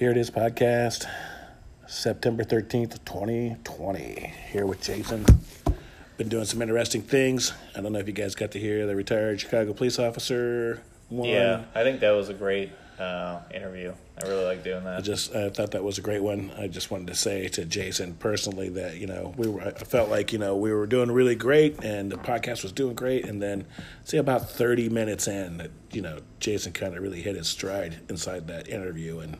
Here it is, podcast, September 13th, 2020. Here with Jason. Been doing some interesting things. I don't know if you guys got to hear the retired Chicago police officer one. Yeah, I think that was a great uh, interview. I really like doing that. I just I thought that was a great one. I just wanted to say to Jason personally that you know we were I felt like you know we were doing really great and the podcast was doing great and then say about thirty minutes in that you know Jason kind of really hit his stride inside that interview and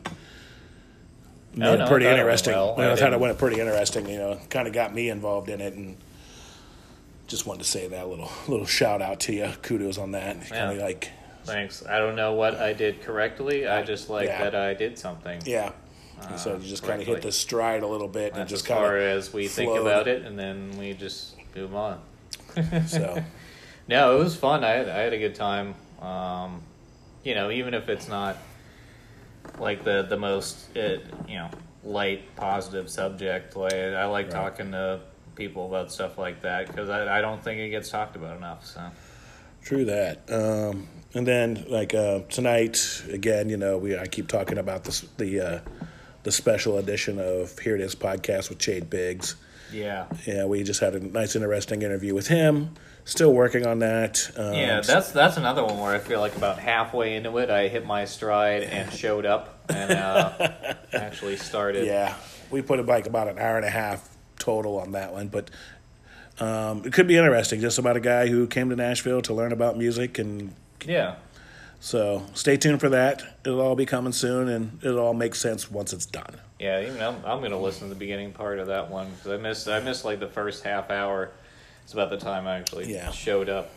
made Oh, no, pretty thought it went interesting. well. Well, I I thought it went pretty interesting. You know, kind of got me involved in it and. Just wanted to say that little little shout out to you. Kudos on that. Kind of Yeah. like, Thanks. I don't know what I did correctly. I just like Yeah. that I did something. yeah. And so you just kind of hit the stride a little bit and just as kind far of as we think about it, and then we just move on. so. No, it was fun. I had, I had a good time. Um, you know, even if it's not like the the most uh, you know light positive subject, like I like Right. talking to people about stuff like that because I, I don't think it gets talked about enough. So True that. Um, and then like uh, tonight again, you know, we I keep talking about this the uh, the special edition of Here It Is podcast with Jade Biggs. Yeah, Yeah, we just had a nice, interesting interview with him. Still working on that. Um, yeah, that's that's another one where I feel like about halfway into it, I hit my stride and showed up and uh, actually started. yeah. We put like about an hour and a half total on that one, but um, it could be interesting. Just about a guy who came to Nashville to learn about music, and yeah. so stay tuned for that. It'll all be coming soon, and it'll all make sense once it's done. Yeah, even I'm, I'm gonna listen to the beginning part of that one because I missed I missed like the first half hour. It's about the time I actually Yeah. showed up,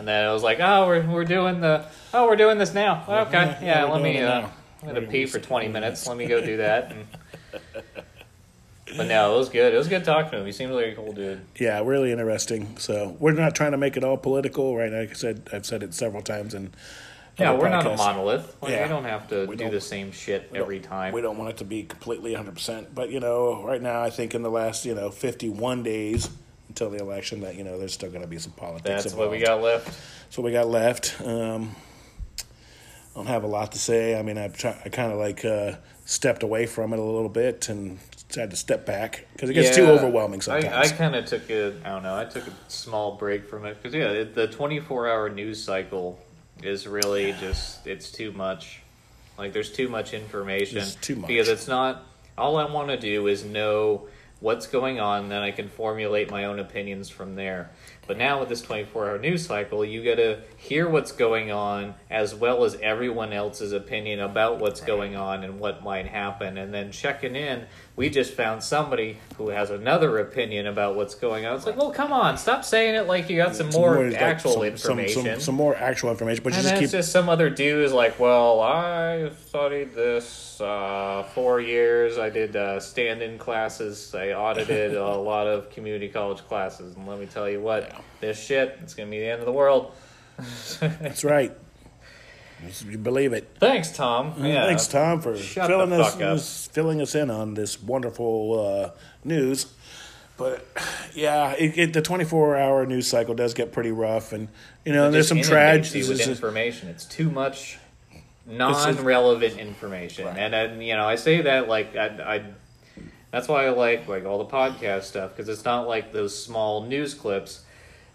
and then I was like, oh, we're we're doing the oh we're doing this now. Okay, yeah, yeah, let me. Uh, I'm gonna pee for 20 for minutes. Let me go do that. And, but no, it was good. It was good talking to him. He seemed like a cool dude. Yeah, really interesting. So we're not trying to make it all political, right? Like I said, I've said it several times, and Yeah, we're not a monolith. Like, Yeah. We don't have to We do the same shit every time. We don't want it to be completely 100%. But, you know, right now, I think in the last, you know, 51 days until the election, that, you know, there's still going to be some politics. That's what we got left. So we got left. Um, I don't have a lot to say. I mean, I've try, I kind of like uh, stepped away from it a little bit and had to step back because it gets too Yeah, overwhelming I, sometimes. I kind of took a, I don't know, I took a small break from it because yeah, it, the twenty four hour news cycle is really just it's too much. Like there's too much information. It's too much. because it's not. All I want to do is know what's going on, then I can formulate my own opinions from there. But now with this 24 hour news cycle, you got to hear what's going on as well as everyone else's opinion about what's going on and what might happen. And then checking in, we just found somebody who has another opinion about what's going on. It's like, well, come on, stop saying it like you got some, more like, actual some- information. Some, some, some more actual information, but you just keep it's just some other dude is like, well, I studied this uh, four years. I did uh, stand-in classes. I audited a lot of community college classes, and let me tell you what, this shit, it's gonna be the end of the world. That's right. You believe it. Thanks, Tom. Yeah, Thanks, Tom, for Shut filling us, filling us in on this wonderful uh, news. But yeah, it, it, the twenty-four hour news cycle does get pretty rough, and you know, It there's some tragedies. with information. It's too much non-relevant information, Right. and, and you know, I say that like I, I that's why I like like all the podcast stuff because it's not like those small news clips.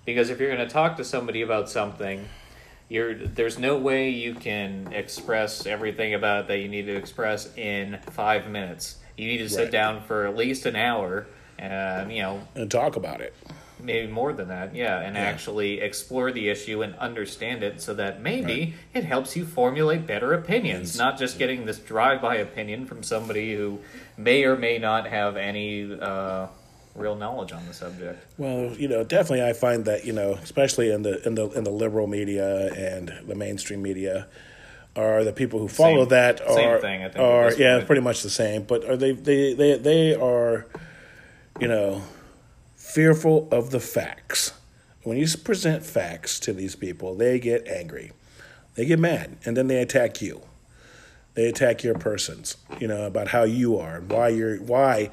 Because if you're going to talk to somebody about something, you're there's no way you can express everything about it that you need to express in five minutes. You need to sit Right. down for at least an hour, and you know and talk about it. maybe more than that yeah and Yeah. actually explore the issue and understand it so that maybe it helps you formulate better opinions Yes. not just getting this drive-by opinion from somebody who may or may not have any uh, real knowledge on the subject Well, you know, definitely, I find that you know, especially in the in the in the liberal media and the mainstream media, are the people who follow Same- that same are thing, I think, are yeah, point. pretty much the same. But are they they they they are, you know, fearful of the facts. When you present facts to these people, they get angry, they get mad, and then they attack you. They attack your persons, you know, about how you are and why you're why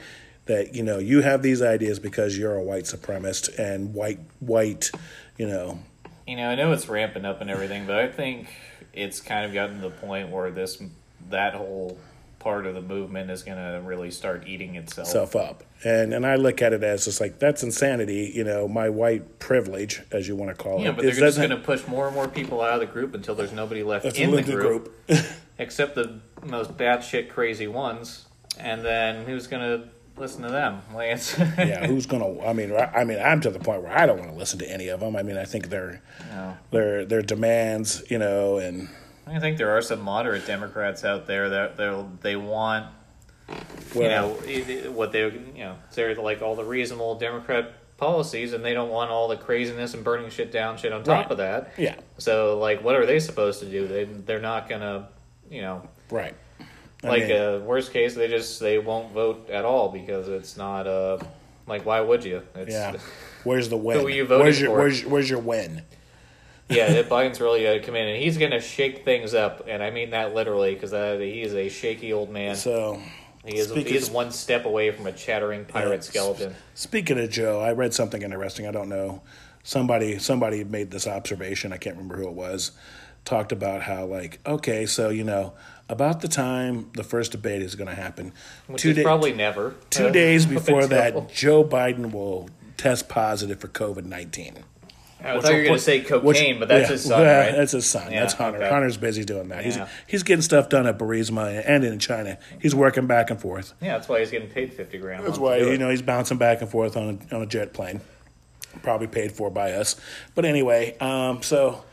that you know you have these ideas because you're a white supremacist and white white, you know, you know i know it's ramping up and everything but i think it's kind of gotten to the point where this that whole part of the movement is going to really start eating itself. Self up, and and I look at it as just like that's insanity. You know, my white privilege, as you want to call yeah, it, but they're is just going to push more and more people out of the group until there's nobody left in the group, group. except the most batshit crazy ones. And then who's going to listen to them? It's, yeah, who's gonna? I mean, I mean, I'm to the point where I don't want to listen to any of them. I mean, I think their No. their their demands, you know, and I think there are some moderate Democrats out there that they they want well, you know what they you know they're like all the reasonable Democrat policies, and they don't want all the craziness and burning shit down shit on top Right. of that. yeah, So like, what are they supposed to do? They they're not gonna you know right. Like mean, uh, worst case they just they won't vote at all because it's not uh like why would you? It's, yeah. Where's the win? Who you voted where's your for? where's where's your win? yeah, Biden's really got to come in and he's going to shake things up, and I mean that literally because uh, he is a shaky old man. So He is, he is one step away from a chattering pirate Yeah. skeleton. Speaking of Joe, I read something interesting. I don't know. Somebody somebody made this observation. I can't remember who it was. Talked about how like okay, so you know about the time the first debate is going to happen, Which two is da- probably never. two Uh, days before until- that, Joe Biden will test positive for COVID nineteen. I thought you were going to say cocaine, Which- but that's yeah, his son, yeah, right? That's his son. Yeah, that's Hunter. okay. Hunter's busy doing that. He's Yeah. he's getting stuff done at Burisma and in China. He's working back and forth. yeah, that's why he's getting paid fifty grand. That's why you it. know he's bouncing back and forth on a, on a jet plane, probably paid for by us. But anyway, um, so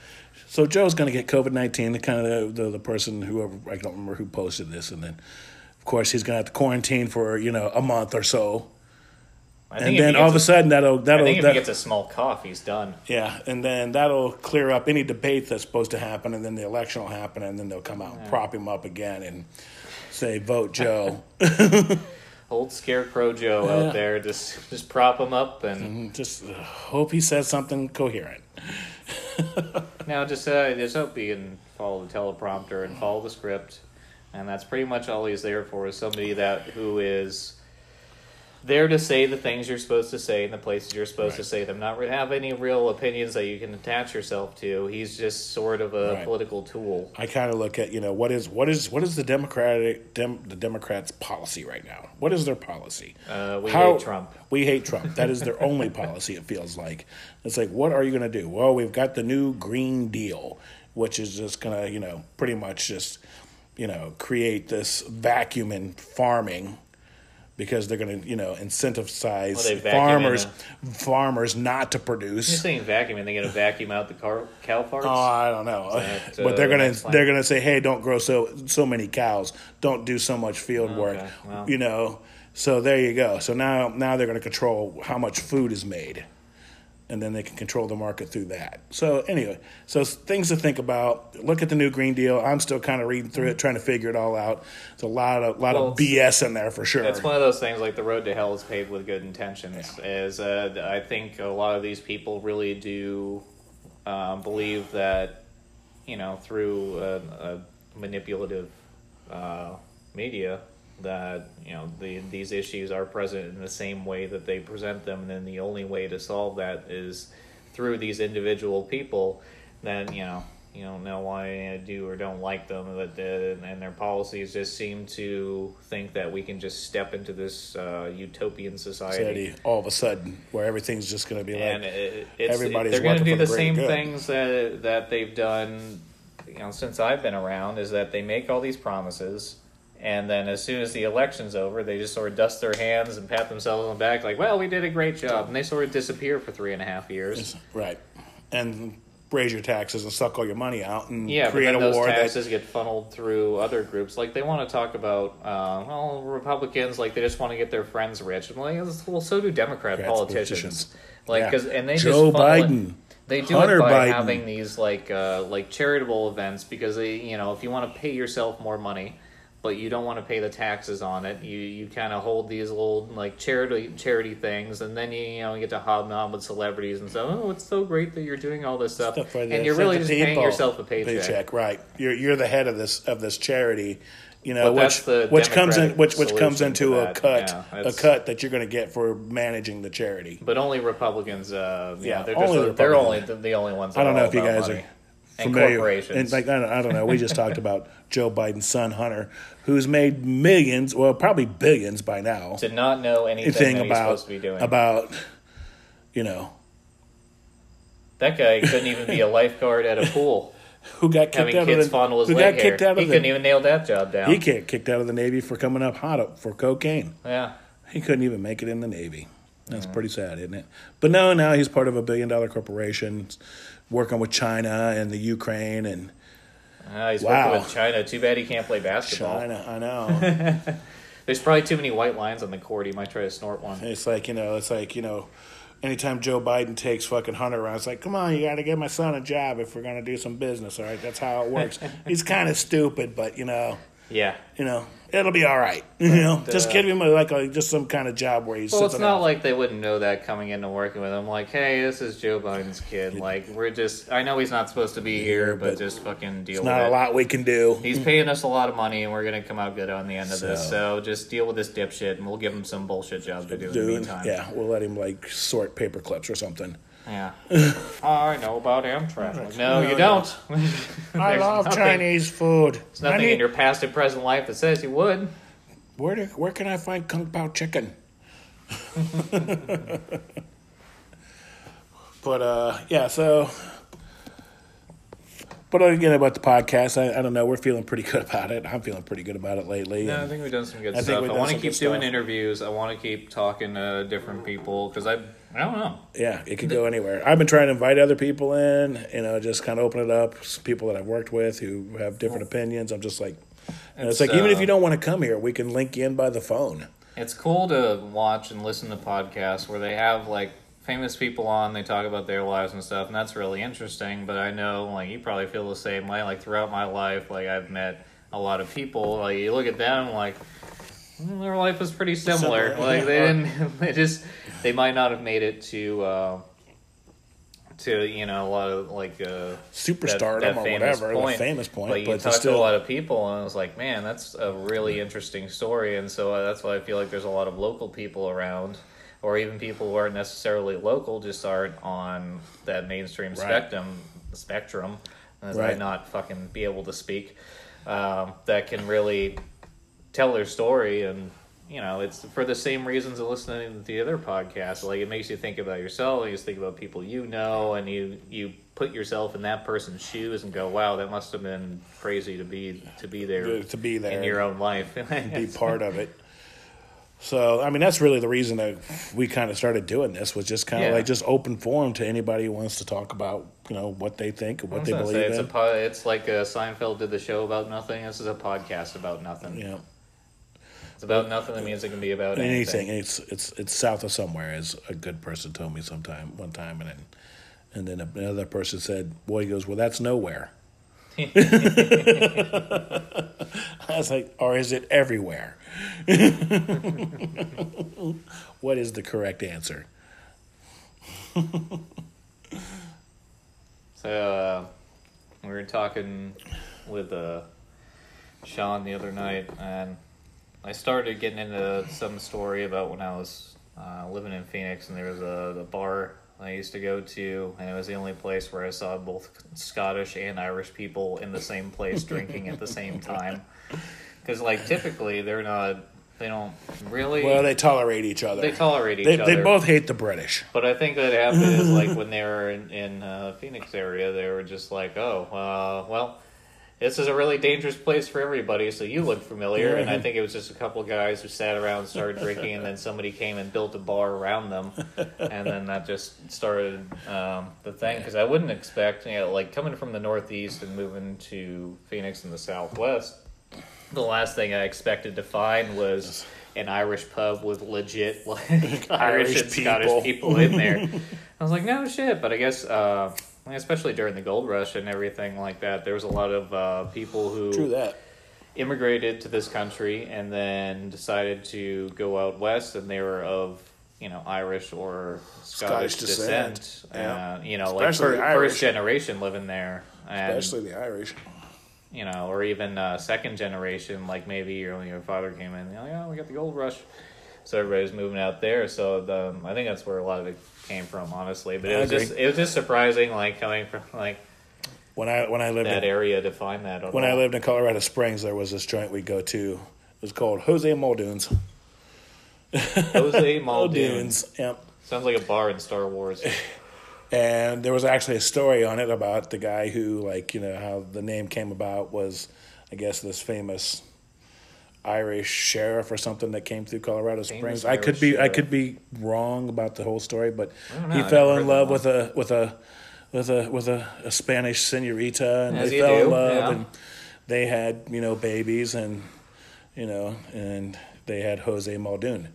so Joe's going to get COVID nineteen. The kind of the, the the person whoever I don't remember who posted this, and then of course he's going to have to quarantine for you know a month or so, and then all of a sudden that'll I that'll think if that, he gets a small cough, he's done. yeah, and then that'll clear up any debate that's supposed to happen, and then the election will happen, and then they'll come out and prop him up again and say vote Joe. Old Scarecrow Joe Yeah. out there, just just prop him up and Just uh, hope he says something coherent. now just uh, just hope he can follow the teleprompter and follow the script, and that's pretty much all he's there for. Is somebody that who is there to say the things you're supposed to say in the places you're supposed to say them. Not have any real opinions that you can attach yourself to. He's just sort of a Right. political tool. I kind of look at you know what is what is what is the Democratic dem, the Democrats' policy right now? What is their policy? Uh, we How- hate Trump. We hate Trump. That is their only policy. It feels like it's like what are you going to do? Well, we've got the new Green Deal, which is just going to you know pretty much just you know create this vacuum in farming. Because they're going to, you know, incentivize Well, farmers, farmers not to produce. You're saying vacuum, and they're going to vacuum out the car, cow farts? Oh, I don't know, that, but they're uh, gonna they're gonna say, hey, don't grow so so many cows, don't do so much field work, well. you know. So there you go. So now now they're gonna control how much food is made, and then they can control the market through that. So anyway, so things to think about. Look at the new Green Deal. I'm still kind of reading through it, trying to figure it all out. It's a lot of lot Well, of BS in there for sure. It's one of those things like the road to hell is paved with good intentions. Is uh, I think a lot of these people really do um, believe that you know through a, a manipulative uh, media that you know the, these issues are present in the same way that they present them, and then the only way to solve that is through these individual people. Then you know you don't know why I do or don't like them, but uh, and their policies just seem to think that we can just step into this uh, utopian society. Society, all of a sudden, where everything's just going to be like, and it, it's, everybody's they're going to do the the same good. things that that they've done, you know, since I've been around. Is that they make all these promises, and then as soon as the election's over, they just sort of dust their hands and pat themselves on the back, like, "Well, we did a great job," and they sort of disappear for three and a half years. right, and raise your taxes and suck all your money out and Yeah, but create then a those war that taxes get funneled through other groups. Like they want to talk about, uh, well, Republicans like they just want to get their friends rich. I'm like, well, so do Democrat Democrats, politicians. politicians. Like, Yeah. because and they Joe just funnel it- Biden. They do Hunter it by Biden. having these like uh, like charitable events because they, you know, if you want to pay yourself more money, but you don't want to pay the taxes on it, you you kind of hold these little like charity charity things, and then you you know you get to hobnob with celebrities and so Oh, it's so great that you're doing all this stuff, stuff and you're really just paying yourself a paycheck. right? You're you're the head of this of this charity, you know, But which which comes in which which comes into a cut Yeah, a cut that you're going to get for managing the charity. But only Republicans, uh, Yeah, yeah, they're only just the they're only the, the only ones. I don't know if you guys money. are And familiar- corporations. And like I don't, I don't know. We just talked about Joe Biden's son Hunter, who's made millions, well, probably billions by now. to not know anything Thing that he's about supposed to be doing. about you know that guy couldn't even be a lifeguard at a pool, who got kicked having out kids of the fondle his who leg got hair. kicked out He of couldn't even nail that job down. he got kicked out of the Navy for coming up hot for cocaine. yeah. He couldn't even make it in the Navy. That's pretty sad, isn't it? But no, now he's part of a billion dollar corporation, working with China and the Ukraine and Ah, he's Wow. working with China. Too bad he can't play basketball. China. I know. There's probably too many white lines on the court. He might try to snort one. it's like you know, it's like you know, anytime Joe Biden takes fucking Hunter around, it's like, come on, you got to give my son a job if we're gonna do some business. All right, that's how it works. he's kind of stupid, but you know, Yeah. you know, it'll be all right. You know, just uh, give him a, like a, just some kind of job where he's. Well, it's not around. like they wouldn't know that coming into working with him. Like, hey, this is Joe Biden's kid. Like, we're just. I know he's not supposed to be here, but, but just fucking deal There's with not it. a lot we can do. He's paying us a lot of money, and we're gonna come out good on the end of this. So- So just deal with this dipshit, and we'll give him some bullshit job to do in the meantime. yeah, we'll let him like sort paper clips or something. Yeah. I know about Amtrak. Like, no, you don't. I There's love nothing- Chinese food. There's nothing need- in your past and present life that says you would. Where do, where can I find kung pao chicken? but uh, yeah, so. But again, about the podcast, I, I don't know. We're feeling pretty good about it. I'm feeling pretty good about it lately. No, I and- think we've done some good I think stuff. we've I done want to some keep good doing stuff. interviews. I want to keep talking to different people because I, I don't know. yeah, it could go anywhere. I've been trying to invite other people in, you know, just kind of open it up. Some people that I've worked with who have different opinions. I'm just like, and it's, It's, like even if uh, you don't want to come here, we can link you in by the phone. It's cool to watch and listen to podcasts where they have like famous people on. They talk about their lives and stuff, and that's really interesting. But I know, like, you probably feel the same way. Like throughout my life, like I've met a lot of people. Like you look at them, like mm, their life was pretty similar. Similar. Like they didn't. They just they might not have made it to. Uh, to you know a lot of like uh, Superstardom or whatever, the famous point, But you but talk still- to a lot of people, and I was like, man, that's a really interesting story, and so uh, that's why I feel like there's a lot of local people around, or even people who aren't necessarily local, just aren't on that mainstream Right. spectrum. Spectrum, and Right. not fucking be able to speak, um, that can really tell their story and you know it's for the same reasons of listening to the other podcasts like it makes you think about yourself you just think about people you know and you you put yourself in that person's shoes and go wow that must have been crazy to be to be there to be there in your own life be part of it. So, I mean, that's really the reason that we kind of started doing this was just kind of Yeah. like just open forum to anybody who wants to talk about, you know, what they think and what they believe say, it's, in. a po- it's like uh, Seinfeld did the show about nothing. This is a podcast about nothing. know, It's about nothing. That means it can be about anything. anything. It's it's it's south of somewhere, as a good person told me sometime one time, and then and then another person said, "Boy," he goes, "Well, that's nowhere." I was like, "Or is it everywhere?" what is the correct answer? So uh, we were talking with uh, Sean the other night, and I started getting into some story about when I was uh, living in Phoenix, and there was a the bar I used to go to, and it was the only place where I saw both Scottish and Irish people in the same place drinking at the same time. Because like typically they're not, they don't really. Well, they tolerate each other. they tolerate each They, other. they both hate the British. But I think that happened is like when they were in, in uh, Phoenix area, they were just like, oh, uh, well, this is a really dangerous place for everybody, so you look familiar. And I think it was just a couple of guys who sat around and started drinking, and then somebody came and built a bar around them. And then that just started um, the thing. Because I wouldn't expect, you know, like coming from the Northeast and moving to Phoenix in the Southwest, the last thing I expected to find was an Irish pub with legit like Irish, Irish and people. Scottish people in there. I was like, no shit, but I guess uh, especially during the gold rush and everything like that, there was a lot of uh, people who True that. immigrated to this country and then decided to go out west, and they were of you know Irish or Scottish, Scottish descent. descent. Yeah. Uh, you know, Especially like the first generation living there, and Especially the Irish. you know, or even uh, second generation, like maybe your your father came in, you know, yeah, we got the gold rush, so everybody's moving out there. So the, I think that's where a lot of it came from, honestly. But it I was agree. just it was just surprising, like coming from like when I when I lived in that in, area to find that. When all. I lived in Colorado Springs, there was this joint we'd go to. It was called Jose Muldoon's. Jose Muldoon. Muldoon's. Yep. Sounds like a bar in Star Wars. And there was actually a story on it about the guy who, like, you know, how the name came about was, I guess, this famous Irish sheriff or something that came through Colorado Famous Springs. I could Irish be, I could be wrong about the whole story, but I don't know, he I've fell in love with a with a with a with a, a Spanish senorita, and As they fell in love, yeah. and they had you know babies, and you know, and they had Jose Muldoon.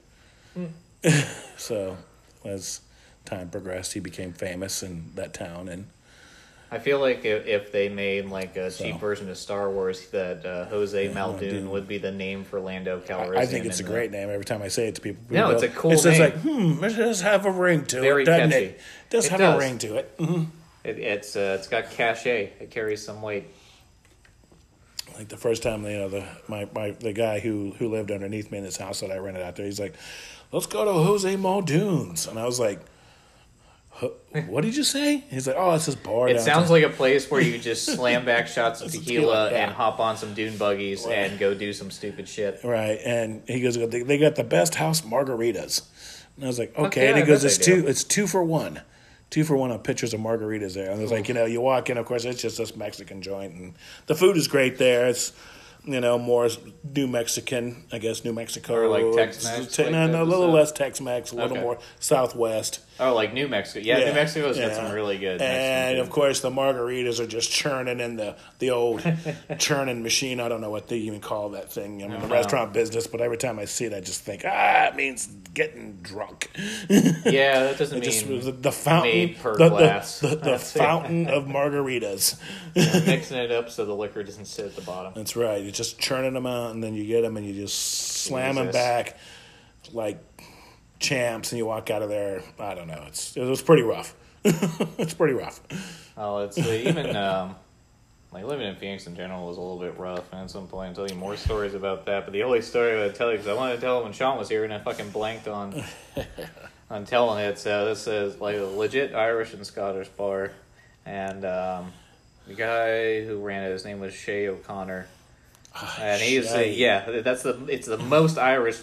Hmm. so as time progressed, he became famous in that town, and I feel like if, if they made like a cheap So. version of Star Wars, that uh, Jose Yeah, Muldoon. would be the name for Lando Calrissian. I think it's a the- great name. Every time I say it to people, No, people it's a cool It's just like, hmm, it does have a ring to Very it, doesn't catchy. it? Does It have does. a ring to it. Mhm. It, it's uh, it's got cachet. It carries some weight. Like the first time, you know, the my, my the guy who who lived underneath me in his house that I rented out there, he's like, "Let's go to Jose Muldoon's," and I was like. "Huh, What did you say? He's like, oh, it's this bar. It downtown." sounds like a place where you just slam back shots of Tequila, tequila and hop on some dune buggies Right. and go do some stupid shit. right. And he goes, they, they got the best house margaritas. And I was like, okay. Okay, and he I goes, it's two, do. it's two for one, two for one on pictures of margaritas there. And it's like, you know, you walk in, of course, it's just this Mexican joint, and the food is great there. It's you know more New Mexican, I guess, New Mexico, Or like Tex-Mex, like no, no, a little less Tex-Mex, a little Okay. more Southwest. Oh, like New Mexico. Yeah, New Mexico's got yeah. some really good. And Mexican of course, the margaritas are just churning in the the old churning machine. I don't know what they even call that thing. I'm in the know. restaurant business, but every time I see it, I just think, ah, it means getting drunk. Yeah, that doesn't It just mean the, the fountain, made per the, the- glass. the, the, it. fountain of margaritas. mixing it up so the liquor doesn't sit at the bottom. That's right. You're just churning them out, and then you get them, and you just slam them back like champs, and you walk out of there. I don't know. It's it was pretty rough. it's pretty rough. Oh, it's uh, even um, like living in Phoenix in general was a little bit rough. And at some point, I'll tell you more stories about that. But the only story I would tell you because I wanted to tell it when Sean was here, and I fucking blanked on on telling it. So this is like a legit Irish and Scottish bar, and um, the guy who ran it, his name was Shay O'Connor, and he's Shay. yeah, that's the it's the most Irish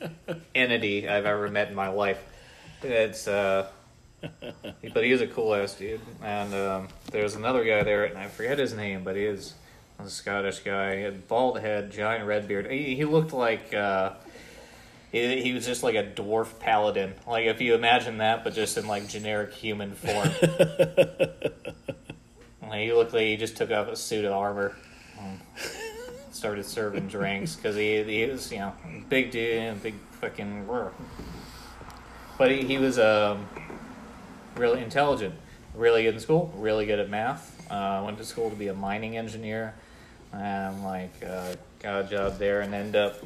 entity I've ever met in my life. It's uh but he is a cool ass dude. And um, there's another guy there, and I forget his name, but he is a Scottish guy. He had bald head, giant red beard. He, he looked like uh, he, he was just like a dwarf paladin. Like if you imagine that, but just in like generic human form. like, he looked like he just took off a suit of armor. and Started serving drinks because he, he was, you know, big dude, and big fucking. But he, he was um, really intelligent, really good in school, really good at math. Uh, went to school to be a mining engineer, and like uh, got a job there, and end up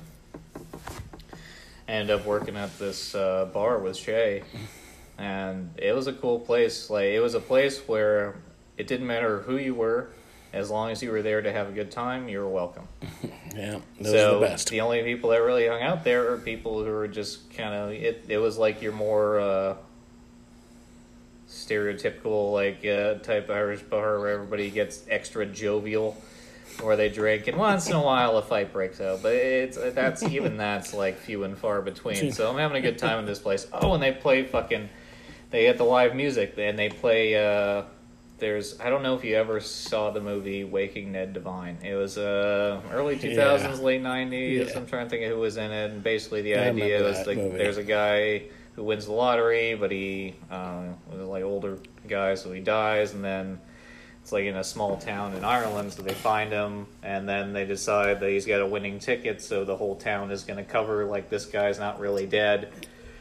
end up working at this uh, bar with Shay, and it was a cool place. Like it was a place where it didn't matter who you were, as long as you were there to have a good time, you were welcome. Yeah, those so are the best. The only people that really hung out there are people who were just kind of it. It was like your more uh, stereotypical like uh, type Irish bar where everybody gets extra jovial, where they drink, and once in a while a fight breaks out. But it's that's even that's like few and far between. So I'm having a good time in this place. Oh, and they play fucking. They get the live music and they play. Uh, there's I don't know if you ever saw the movie Waking Ned Devine. It was uh early 2000s, Yeah. late 90s. Yeah. I'm trying to think of who was in it. And basically the I idea was like movie. there's a guy who wins the lottery, but he uh, was like older guy, so he dies, and then it's like in a small town in Ireland, so they find him, and then they decide that he's got a winning ticket, so the whole town is going to cover like this guy's not really dead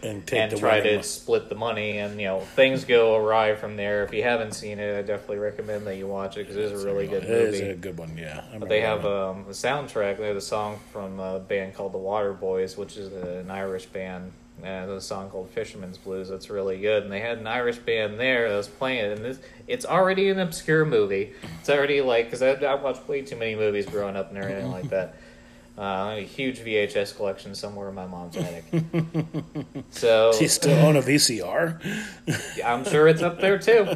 and take and try to split the money and you know things go awry from there. If you haven't seen it i definitely recommend that you watch it because it is a really good movie. it's a good one, yeah. But they have um, a soundtrack. They have a song from a band called the Waterboys which is an irish band and a song called fisherman's blues that's really good and they had an irish band there that was playing it and this it's already an obscure movie. It's already like because I, I watched way too many movies growing up and everything like that Uh, a huge VHS collection somewhere in my mom's attic. so you still own a VCR? I'm sure it's up there too.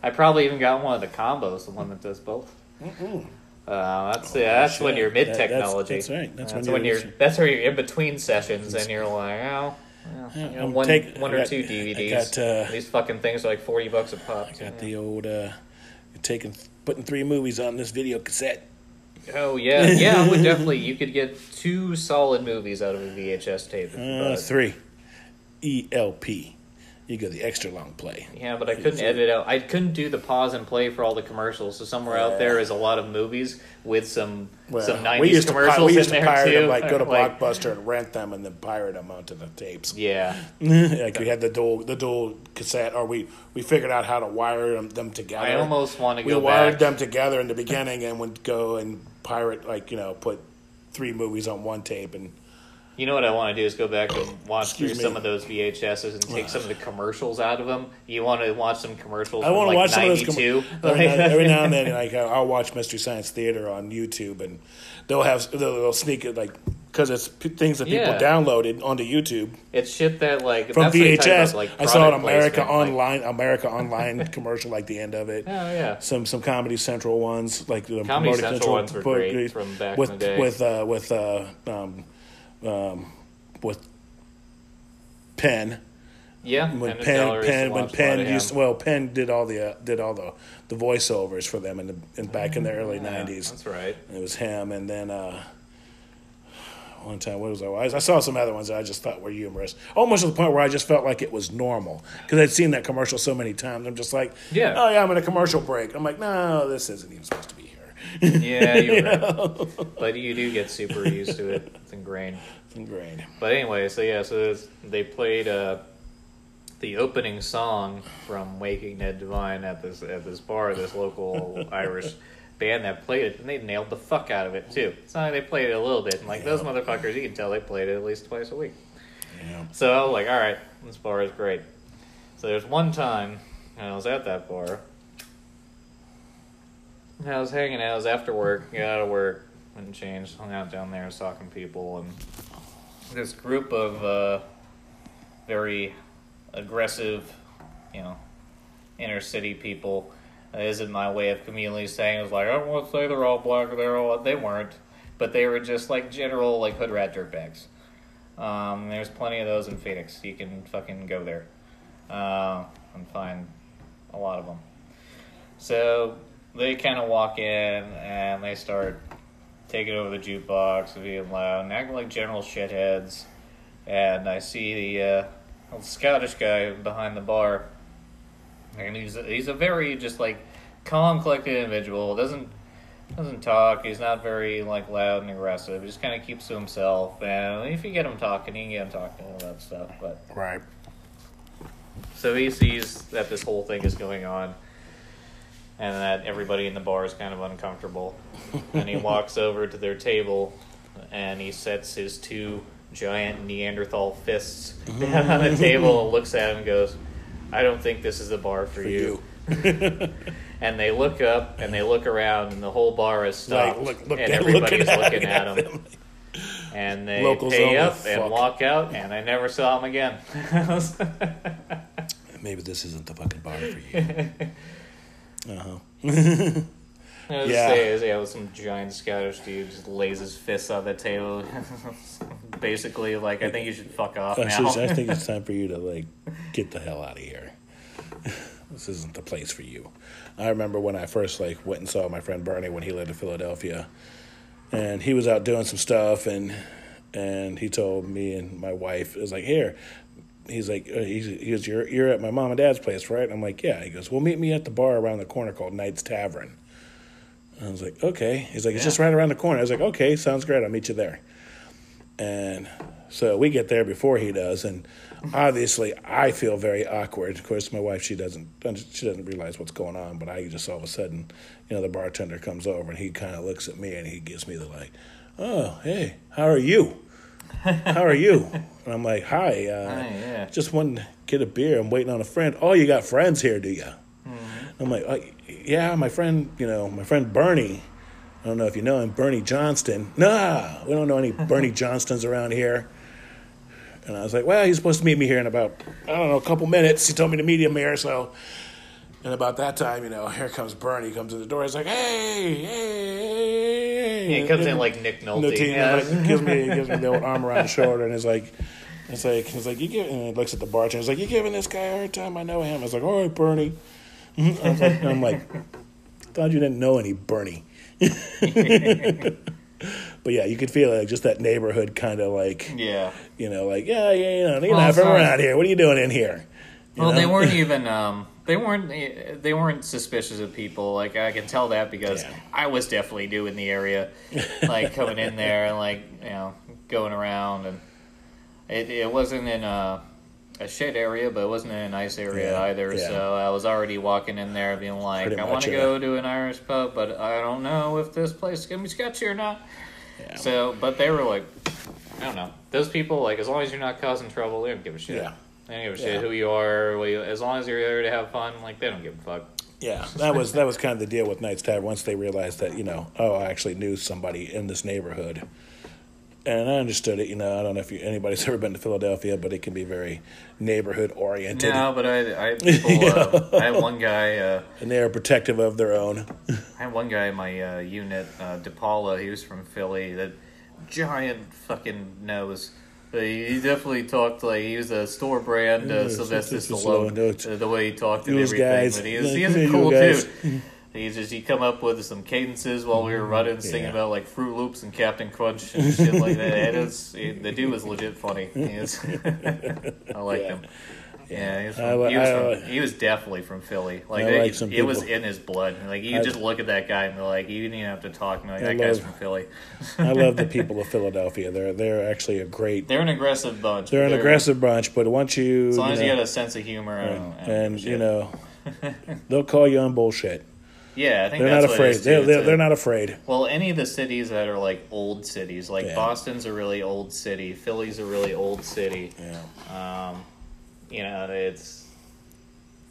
I probably even got one of the combos, the one that does both. Uh, that's yeah, that's when you're mid That- that's- technology. that's right. That's when when you're- you're. That's where you're in between sessions, and you're like, oh, well, you know, one, take- one or got- two DVDs. got, uh, These fucking things are like forty bucks a pop. Got the old uh, taking putting three movies on this video cassette. Oh yeah, yeah. I would definitely. You could get two solid movies out of a VHS tape. Uh, three, ELP. You got the extra long play. Yeah, but I couldn't edit out. I couldn't do the pause and play for all the commercials. So somewhere out there is a lot of movies with some Well, some we nineties used to pi- commercials we used in to there pirate too. them, like go to Like, Blockbuster and rent them, and then pirate them onto the tapes. Yeah, like we had the dual the dual cassette, or we we figured out how to wire them, them together. I almost want to we go wired back. them together in the beginning, and would go and pirate like you know put three movies on one tape and You know what I want to do is go back and watch Excuse through me. some of those VHSs and take some of the commercials out of them. You want to watch some commercials I want to like watch some of those. com- '92? every, now, every now and then, like I'll I'll watch Mystery Science Theater on YouTube, and they'll have they'll, they'll sneak it like because it's p- things that people Yeah. downloaded onto YouTube it's shit that like from that's what you talk VHS. about, like, I saw an product America placement, like- Online America Online commercial like the end of it. Oh yeah, Some some Comedy Central ones like the Comedy Central ones were great from back in with the day. with uh, with uh, um, um, with Penn. yeah. when and Penn, used to Penn when watch a lot Penn of used him. well Penn did all the uh, did all the the voiceovers for them in the in back in the early Yeah, nineties. That's right. It was him, and then uh, one time what was I? I saw some other ones that I just thought were humorous, almost to the point where I just felt like it was normal because I'd seen that commercial so many times. I'm just like, Yeah. oh yeah, I'm in a commercial break. I'm like, no, this isn't even supposed to be here. Yeah, you're right. But you do get super used to it. It's ingrained. It's ingrained. But anyway, so yeah, so they played uh, the opening song from Waking Ned Devine at this at this bar, this local Irish band that played it, and they nailed the fuck out of it too. It's not like they played it a little bit, and like those motherfuckers, you can tell they played it at least twice a week. Yeah. So I was like, all right, this bar is great. So there's one time when I was at that bar. and I was hanging out. It was after work. Got out of work, went and changed. Hung out down there, was talking to people, and this group of uh, very aggressive, you know, inner city people. Isn't my way of communally saying. It was like I don't want to say they're all black. They're all they weren't, but they were just like general like hood rat dirtbags. Um, there's plenty of those in Phoenix. You can fucking go there uh, and find a lot of them. So they kind of walk in and they start taking over the jukebox being loud and acting like general shitheads. And I see the uh, little Scottish guy behind the bar, and he's he's a very just like calm, collected individual. Doesn't doesn't talk. He's not very like loud and aggressive. He just kind of keeps to himself. And if you get him talking, you can get him talking and all that stuff. But Right. so he sees that this whole thing is going on, and that everybody in the bar is kind of uncomfortable. and he walks over to their table, and he sets his two giant Neanderthal fists down on the table, and looks at him and goes, "I don't think this is the bar for, For you." you. And they look up and they look around, and the whole bar is stopped, Like, look- look and everybody's looking at- looking at him. And they Locals pay up and walk out, and I never saw them again. Maybe this isn't the fucking bar for you. Uh huh. Was Yeah. say is yeah, with some giant Scottish dude just lays his fists on the table, basically like I think you should fuck off I, now. I think it's time for you to like get the hell out of here. this isn't the place for you. I remember when I first like went and saw my friend Bernie when he lived in Philadelphia, and he was out doing some stuff, and and he told me and my wife it was like here. He's like, uh, he's, he goes, you're, you're at my mom and dad's place, right? I'm like, yeah. He goes, well, meet me at the bar around the corner called Knight's Tavern. I was like, okay. He's like, it's Yeah. just right around the corner. I was like, okay, sounds great. I'll meet you there. And so we get there before he does, and obviously I feel very awkward. Of course, my wife she doesn't she doesn't realize what's going on, but I just all of a sudden, you know, the bartender comes over and he kind of looks at me and he gives me the like, oh hey, how are you? How are you? And I'm like, hi, uh, Hi, yeah. just wanted to get a beer. I'm waiting on a friend. Oh, you got friends here, do you? Mm-hmm. I'm like, yeah, my friend, you know, my friend Bernie I don't know if you know him, Bernie Johnston. Nah, we don't know any Bernie Johnstons around here. And I was like, well, he's supposed to meet me here in about, I don't know, a couple minutes. He told me to meet him here, so. And about that time, you know, here comes Bernie. Comes to the door. He's like, hey, hey, hey. Yeah, he comes in like Nick Nolte. Nolte, Yeah. like, gives me gives me the old arm around the shoulder, and is like, it's like he's like you give, and he looks at the bartender. He's like, you giving this guy a hard time? I know him. I was like, all right, Bernie. I was like, I'm like, thought you didn't know any Bernie. but yeah, you could feel like just that neighborhood kind of like Yeah. you know like yeah yeah you know you're Well, not from around here. What are you doing in here? You Well, know? they weren't even. Um, they weren't. They weren't suspicious of people. Like I can tell that because Yeah. I was definitely new in the area, like coming in there and like you know going around and it it wasn't in a a shit area, but it wasn't in a nice area Yeah, either. yeah. So I was already walking in there being like, Pretty I want to go to an Irish pub, but I don't know if this place is gonna be sketchy or not. Yeah. So, but they were like, I don't know. Those people, like, as long as you're not causing trouble, they don't give a shit. Yeah. They don't give a shit who you are. what you- As long as you're there to have fun, like, they don't give a fuck. Yeah, that was that was kind of the deal with Knights Tavern. Once they realized that you know, oh, I actually knew somebody in this neighborhood, and I understood it. You know, I don't know if you, anybody's ever been to Philadelphia, but it can be very neighborhood oriented, no, but I, I people. uh, I had one guy. Uh, and they are protective of their own. I had one guy in my uh, unit, uh, DePaula. He was from Philly. That giant fucking nose. He definitely talked like he was a store brand uh, Yeah, Sylvester Stallone. Uh, the way he talked and everything, guys, but he was, he was a cool guys. dude. He just he come up with some cadences while we were running, mm-hmm. singing Yeah. about like Fruit Loops and Captain Crunch and shit like that. And it's, it, the dude was legit funny. Is, I like Yeah. him. Yeah, he was, I from, li- he, was I from- li- he was definitely from Philly. Like, I it, like it was in his blood. Like you I- just look at that guy and be like, you didn't even have to talk. Like, I that guy's from Philly. I love the people of Philadelphia. They're they're actually a great. They're an aggressive bunch. They're an but aggressive bunch, but once you As long you as know, you got a sense of humor and, and, and, you know, they'll call you on bullshit. Yeah, I think They're that's not what it afraid. too. They're, It's they're, they're not afraid. Well, any of the cities that are like old cities, like Yeah. Boston's a really old city, Philly's a really old city. Yeah. Um, you know, it's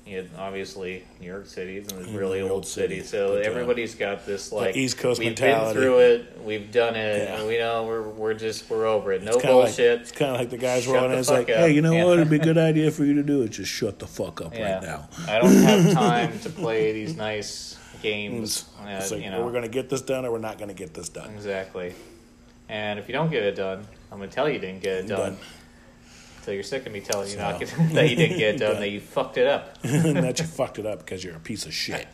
you know, obviously New York City is a Mm, really old old city, city. so But, uh, everybody's got this like East Coast we've mentality. been through it, we've done it, Yeah. and we know we're we're just we're over it. No It's kinda like- bullshit. it's kind of like the guys Shut rolling the in. It's like, up. hey, you know Yeah. what? It'd be a good idea for you to do it. Just shut the fuck up yeah, right now. I don't have time to play these nice games. Uh, like, you know, we're going to get this done or we're not going to get this done. exactly. And if you don't get it done, I'm gonna tell you didn't get it done. Done. Until you're sick of me telling you not So- that you didn't get it done, that you fucked it up. that you fucked it up because you're a piece of shit.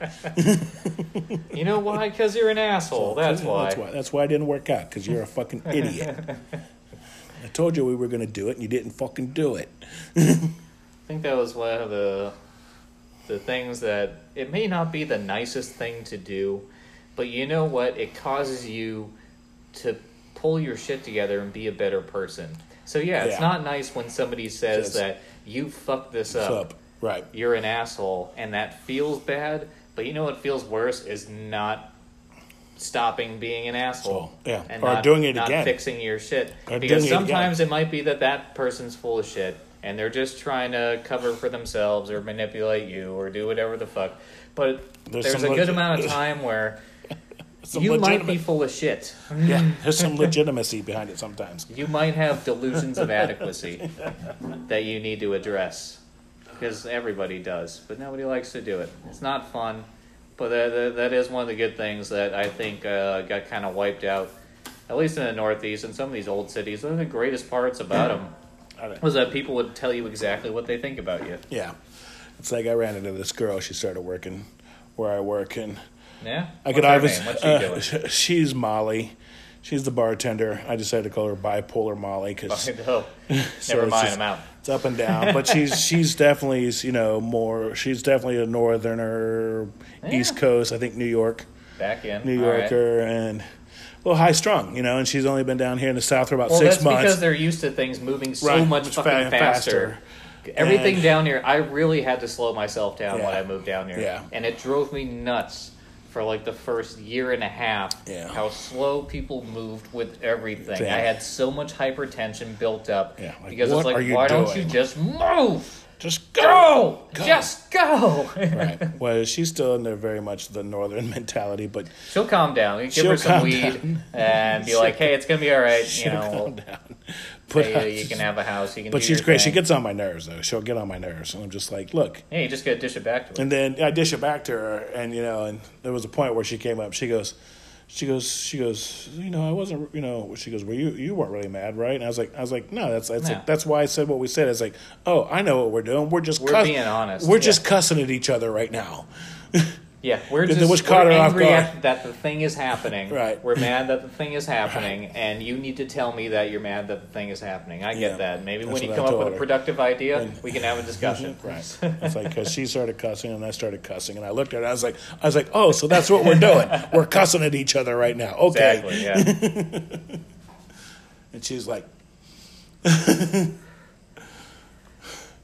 You know why? Because you're an asshole. That's why. That's why. That's why it didn't work out because you're a fucking idiot. I told you we were going to do it and you didn't fucking do it. I think that was one of the the things that it may not be the nicest thing to do, but you know what? It causes you to pull your shit together and be a better person. So yeah, it's Yeah. not nice when somebody says Says- that you fucked this up. up? Right. You're an asshole, and that feels bad. But you know what feels worse is not stopping being an asshole. So, yeah. and Or not, doing it not again. fixing your shit. Or because doing it again. sometimes it might be that that person's full of shit, and they're just trying to cover for themselves or manipulate you or do whatever the fuck. But There's there's, a good amount of time where you might be full of shit. Yeah, there's some legitimacy behind it sometimes. You might have delusions of adequacy that you need to address. Because everybody does, but nobody likes to do it. It's not fun, but that, that, is one of the good things that I think uh, got kind of wiped out, at least in the Northeast and some of these old cities. One of the greatest parts about them was that people would tell you exactly what they think about you. Yeah. It's like I ran into this girl. She started working where I work, and Yeah? I could obviously. name? What's she doing? uh, she's Molly. She's the bartender. I decided to call her bipolar Molly because oh, so never mind, just- I'm out. It's up and down, but she's she's definitely you know more. She's definitely a northerner, East Coast. I think New York, Back in. New All right. Yorker, and well high strung. You know, and she's only been down here in the South for about Well, six that's months. because they're used to things moving so Right, much much fucking fa- faster. faster. Everything And- down here, I really had to slow myself down when I moved down here, Yeah. and it drove me nuts for like the first year and a half Yeah. how slow people moved with everything. Yeah. I had so much hypertension built up Yeah, like, because it's like, why don't you just move? Just Go! Go. Just go! right. Well, she's still in there very much the northern mentality, but She'll calm down. You give She'll her some weed down. and be like, "Hey, it's gonna be all right." You she'll know, calm down. But, hey, you can have a house. You can. but she's great. She gets on my nerves though. She'll get on my nerves, and I'm just like, look. Yeah, you just gotta dish it back to her. And then I dish it back to her, and you know, and there was a point where she came up. She goes, she goes, she goes. You know, I wasn't. You know, she goes. Well, you you weren't really mad, right? And I was like, I was like, no, that's that's No. like, that's why I said what we said. It's like, oh, I know what we're doing. We're just We're cuss- being honest, We're yeah. just cussing at each other right now. Yeah, we're just was we're caught off angry at, that the thing is happening. Right. We're mad that the thing is happening, and you need to tell me that you're mad that the thing is happening. I get Yeah, that. Maybe when you come up with a productive idea, When- we can have a discussion. Right. It's like because she started cussing and I started cussing and I looked at her. I was like, I was like, oh, so that's what we're doing. We're cussing at each other right now. Okay. Exactly. Yeah. And she's like,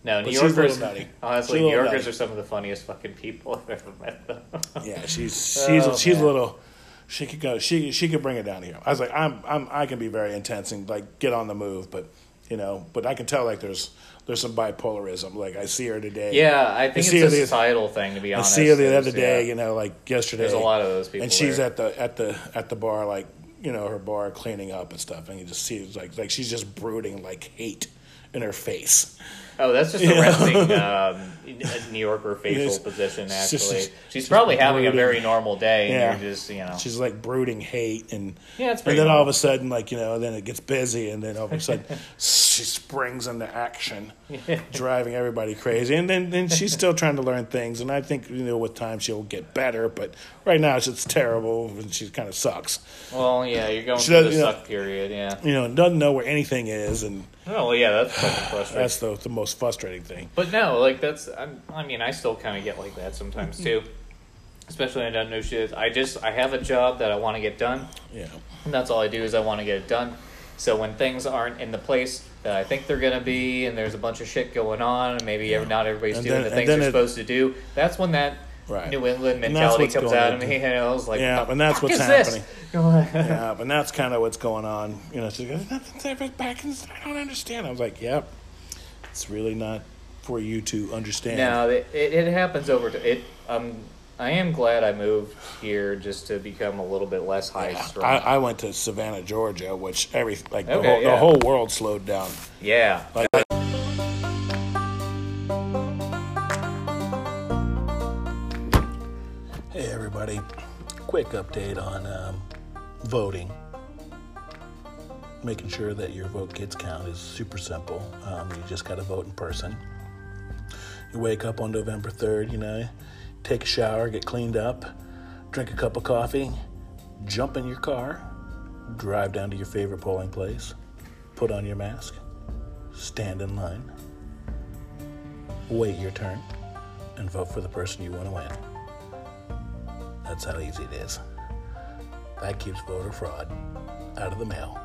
No, New But she's a little Yorkers. Honestly, New Yorkers nutty. are some of the funniest fucking people I've ever met. Yeah, she's she's Oh, she's a little. She could go. She she could bring it down here. I was like, I'm I'm I can be very intense and like get on the move, but you know, but I can tell like there's there's some bipolarism. Like I see her today. yeah, I think see it's a the- societal thing. To be honest. I see her the other day. yeah. You know, like yesterday. There's a lot of those people and she's there. at the at the at the bar, like you know, her bar cleaning up and stuff, and you just see it's like like she's just brooding like hate in her face. Oh, that's just a resting um, New Yorker facial Yes. position. It's just- Actually, she's just probably having a very normal day, and Yeah. you're just you know. She's like brooding hate and Yeah, it's and then all of a sudden, like you know, then it gets busy, and then all of a sudden she springs into action, driving everybody crazy. And then then she's still trying to learn things, and I think you know with time she'll get better. But right now it's terrible, and she kind of sucks. Well, yeah, you're going She through the you know- suck period. Yeah. You know, doesn't know where anything is, and Oh, well, yeah, that's frustrating. that's the the most frustrating thing. But no, like that's. I'm, I mean, I still kind of get like that sometimes mm-hmm. too. Especially when I don't know shit. I just I have a job that I want to get done, Yeah, and that's all I do is I want to get it done. So when things aren't in the place that I think they're gonna be, and there's a bunch of shit going on, and maybe every, not everybody's And doing then- the things then they're it- supposed to do, that's when that Right. New England And that's mentality comes out of me. And I was like, Yeah, and that's what's is this?" happening. yeah, and that's kind of what's going on. You know, she goes, nothing's ever back. in this- I don't understand. I was like, yep, it's really not for you to understand. No, it, it, it happens over to it. Um, I am glad I moved here just to become a little bit less high Yeah, strung. I, I went to Savannah, Georgia, which every like the, Okay, whole, yeah. the whole world slowed down. yeah, Like, hey everybody, quick update on um, voting. Making sure that your vote gets counted is super simple. Um, you just got to vote in person. You wake up on November 3rd, you know, take a shower, get cleaned up, drink a cup of coffee, jump in your car, drive down to your favorite polling place, put on your mask, stand in line, wait your turn, and vote for the person you want to win. That's how easy it is. That keeps voter fraud out of the mail.